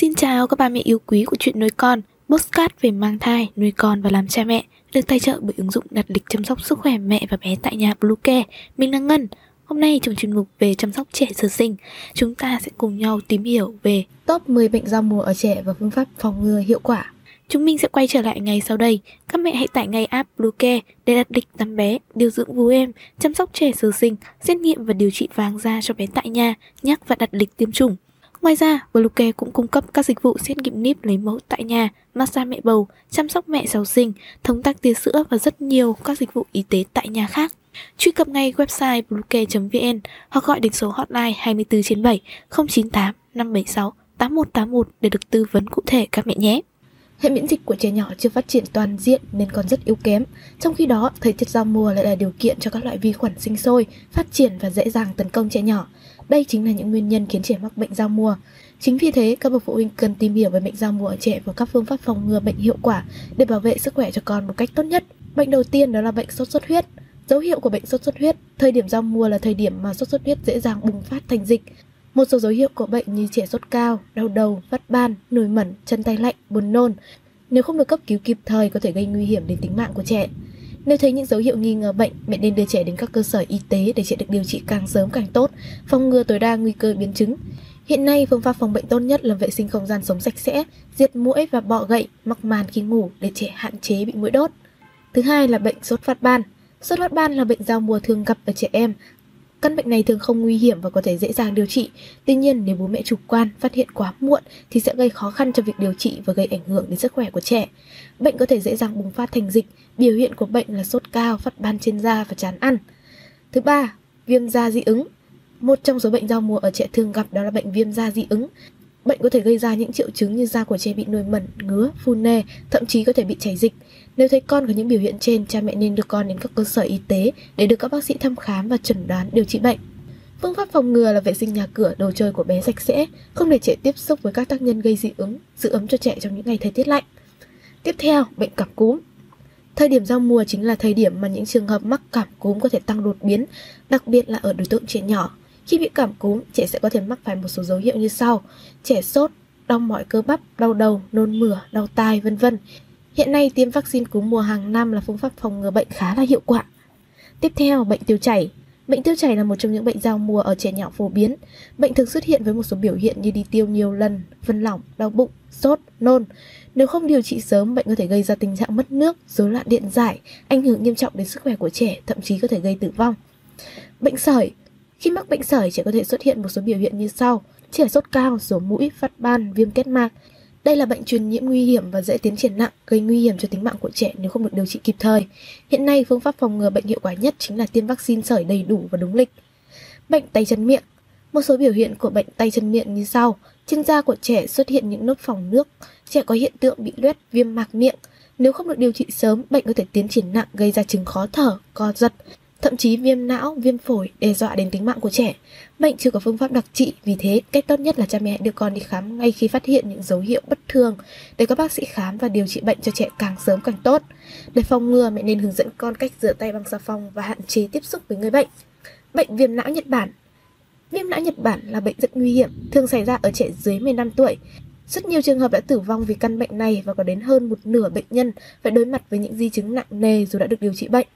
Xin chào các bà mẹ yêu quý của chuyện nuôi con, postcard về mang thai, nuôi con và làm cha mẹ, được tài trợ bởi ứng dụng đặt lịch chăm sóc sức khỏe mẹ và bé tại nhà Bluecare. Mình là Ngân. Hôm nay trong chuyên mục về chăm sóc trẻ sơ sinh, chúng ta sẽ cùng nhau tìm hiểu về top 10 bệnh giao mùa ở trẻ và phương pháp phòng ngừa hiệu quả. Chúng mình sẽ quay trở lại ngày sau đây. Các mẹ hãy tải ngay app Bluecare để đặt lịch tắm bé, điều dưỡng vú em, chăm sóc trẻ sơ sinh, xét nghiệm và điều trị vàng da cho bé tại nhà, nhắc và đặt lịch tiêm chủng. Ngoài ra, Bluecare cũng cung cấp các dịch vụ xét nghiệm níp lấy mẫu tại nhà, massage mẹ bầu, chăm sóc mẹ sau sinh, thống tắc tia sữa và rất nhiều các dịch vụ y tế tại nhà khác. Truy cập ngay website bluecare.vn hoặc gọi đến số hotline 24 trên 7 098 576 8181 để được tư vấn cụ thể các mẹ nhé. Hệ miễn dịch của trẻ nhỏ chưa phát triển toàn diện nên còn rất yếu kém. Trong khi đó, thời tiết giao mùa lại là điều kiện cho các loại vi khuẩn sinh sôi, phát triển và dễ dàng tấn công trẻ nhỏ. Đây chính là những nguyên nhân khiến trẻ mắc bệnh giao mùa. Chính vì thế, các bậc phụ huynh cần tìm hiểu về bệnh giao mùa ở trẻ và các phương pháp phòng ngừa bệnh hiệu quả để bảo vệ sức khỏe cho con một cách tốt nhất. Bệnh đầu tiên đó là bệnh sốt xuất huyết. Dấu hiệu của bệnh sốt xuất huyết, thời điểm giao mùa là thời điểm mà sốt xuất huyết dễ dàng bùng phát thành dịch. Một số dấu hiệu của bệnh như trẻ sốt cao, đau đầu, phát ban, nổi mẩn, chân tay lạnh, buồn nôn. Nếu không được cấp cứu kịp thời có thể gây nguy hiểm đến tính mạng của trẻ. Nếu thấy những dấu hiệu nghi ngờ bệnh, mẹ nên đưa trẻ đến các cơ sở y tế để trẻ được điều trị càng sớm càng tốt, phòng ngừa tối đa nguy cơ biến chứng. Hiện nay, phương pháp phòng bệnh tốt nhất là vệ sinh không gian sống sạch sẽ, diệt muỗi và bọ gậy, mắc màn khi ngủ để trẻ hạn chế bị muỗi đốt. Thứ hai là bệnh sốt phát ban. Sốt phát ban là bệnh giao mùa thường gặp ở trẻ em. Căn bệnh này thường không nguy hiểm và có thể dễ dàng điều trị. Tuy nhiên, nếu bố mẹ chủ quan phát hiện quá muộn thì sẽ gây khó khăn cho việc điều trị và gây ảnh hưởng đến sức khỏe của trẻ. Bệnh có thể dễ dàng bùng phát thành dịch. Biểu hiện của bệnh là sốt cao, phát ban trên da và chán ăn. Thứ ba, viêm da dị ứng. Một trong số bệnh giao mùa ở trẻ thường gặp đó là bệnh viêm da dị ứng. Bệnh có thể gây ra những triệu chứng như da của trẻ bị nổi mẩn, ngứa, phun nề, thậm chí có thể bị chảy dịch. Nếu thấy con có những biểu hiện trên, cha mẹ nên đưa con đến các cơ sở y tế để được các bác sĩ thăm khám và chẩn đoán điều trị bệnh. Phương pháp phòng ngừa là vệ sinh nhà cửa, đồ chơi của bé sạch sẽ, không để trẻ tiếp xúc với các tác nhân gây dị ứng, giữ ấm cho trẻ trong những ngày thời tiết lạnh. Tiếp theo, bệnh cảm cúm. Thời điểm giao mùa chính là thời điểm mà những trường hợp mắc cảm cúm có thể tăng đột biến, đặc biệt là ở đối tượng trẻ nhỏ. Khi bị cảm cúm, trẻ sẽ có thể mắc phải một số dấu hiệu như sau: trẻ sốt, đau mỏi cơ bắp, đau đầu, nôn mửa, đau tai, vân vân. Hiện nay tiêm vaccine cúm mùa hàng năm là phương pháp phòng ngừa bệnh khá là hiệu quả. Tiếp theo, bệnh tiêu chảy. Bệnh tiêu chảy là một trong những bệnh giao mùa ở trẻ nhỏ phổ biến. Bệnh thường xuất hiện với một số biểu hiện như đi tiêu nhiều lần, phân lỏng, đau bụng, sốt, nôn. Nếu không điều trị sớm, bệnh có thể gây ra tình trạng mất nước, rối loạn điện giải, ảnh hưởng nghiêm trọng đến sức khỏe của trẻ, thậm chí có thể gây tử vong. Bệnh sởi. Khi mắc bệnh sởi, trẻ có thể xuất hiện một số biểu hiện như sau: trẻ sốt cao, sổ mũi, phát ban, viêm kết mạc. Đây là bệnh truyền nhiễm nguy hiểm và dễ tiến triển nặng, gây nguy hiểm cho tính mạng của trẻ nếu không được điều trị kịp thời. Hiện nay, phương pháp phòng ngừa bệnh hiệu quả nhất chính là tiêm vaccine sởi đầy đủ và đúng lịch. Bệnh tay chân miệng một số biểu hiện của bệnh tay chân miệng như sau. Trên da của trẻ xuất hiện những nốt phỏng nước, trẻ có hiện tượng bị loét viêm mạc miệng. Nếu không được điều trị sớm, bệnh có thể tiến triển nặng gây ra chứng khó thở, co giật, thậm chí viêm não, viêm phổi đe dọa đến tính mạng của trẻ. Bệnh chưa có phương pháp đặc trị, vì thế cách tốt nhất là cha mẹ đưa con đi khám ngay khi phát hiện những dấu hiệu bất thường để các bác sĩ khám và điều trị bệnh cho trẻ càng sớm càng tốt. Để phòng ngừa, mẹ nên hướng dẫn con cách rửa tay bằng xà phòng và hạn chế tiếp xúc với người bệnh. Bệnh viêm não Nhật Bản Viêm não Nhật Bản là bệnh rất nguy hiểm, thường xảy ra ở trẻ dưới 15 tuổi. Rất nhiều trường hợp đã tử vong vì căn bệnh này và có đến hơn một nửa bệnh nhân phải đối mặt với những di chứng nặng nề dù đã được điều trị bệnh.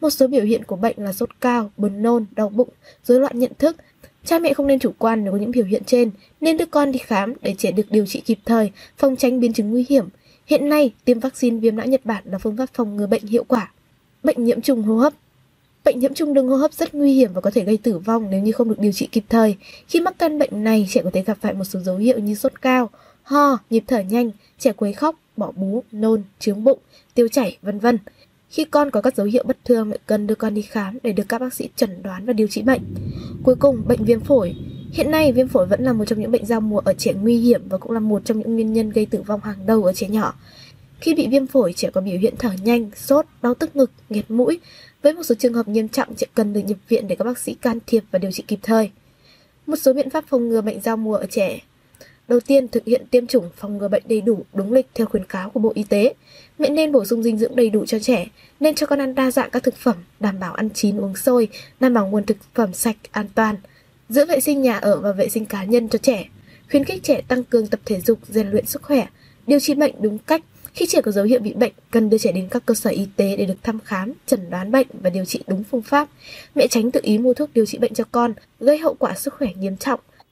Một số biểu hiện của bệnh là sốt cao, buồn nôn, đau bụng, rối loạn nhận thức. Cha mẹ không nên chủ quan nếu có những biểu hiện trên, nên đưa con đi khám để trẻ được điều trị kịp thời, phòng tránh biến chứng nguy hiểm. Hiện nay, tiêm vaccine viêm não Nhật Bản là phương pháp phòng ngừa bệnh hiệu quả. Bệnh nhiễm trùng hô hấp Bệnh nhiễm trùng đường hô hấp rất nguy hiểm và có thể gây tử vong nếu như không được điều trị kịp thời. Khi mắc căn bệnh này, trẻ có thể gặp phải một số dấu hiệu như sốt cao, ho, nhịp thở nhanh, trẻ quấy khóc, bỏ bú, nôn, trướng bụng, tiêu chảy, vân vân. Khi con có các dấu hiệu bất thường, mẹ cần đưa con đi khám để được các bác sĩ chẩn đoán và điều trị bệnh. Cuối cùng, bệnh viêm phổi. Hiện nay, viêm phổi vẫn là một trong những bệnh giao mùa ở trẻ nguy hiểm và cũng là một trong những nguyên nhân gây tử vong hàng đầu ở trẻ nhỏ. Khi bị viêm phổi, trẻ có biểu hiện thở nhanh, sốt, đau tức ngực, nghẹt mũi. Với một số trường hợp nghiêm trọng, trẻ cần được nhập viện để các bác sĩ can thiệp và điều trị kịp thời. Một số biện pháp phòng ngừa bệnh giao mùa ở trẻ Đầu tiên, thực hiện tiêm chủng phòng ngừa bệnh đầy đủ, đúng lịch theo khuyến cáo của Bộ Y tế. Mẹ nên bổ sung dinh dưỡng đầy đủ cho trẻ, nên cho con ăn đa dạng các thực phẩm, đảm bảo ăn chín uống sôi, đảm bảo nguồn thực phẩm sạch, an toàn. Giữ vệ sinh nhà ở và vệ sinh cá nhân cho trẻ. khuyến khích trẻ tăng cường tập thể dục, rèn luyện sức khỏe, điều trị bệnh đúng cách. Khi trẻ có dấu hiệu bị bệnh, cần đưa trẻ đến các cơ sở y tế để được thăm khám, chẩn đoán bệnh và điều trị đúng phương pháp. Mẹ tránh tự ý mua thuốc điều trị bệnh cho con, gây hậu quả sức khỏe nghiêm trọng.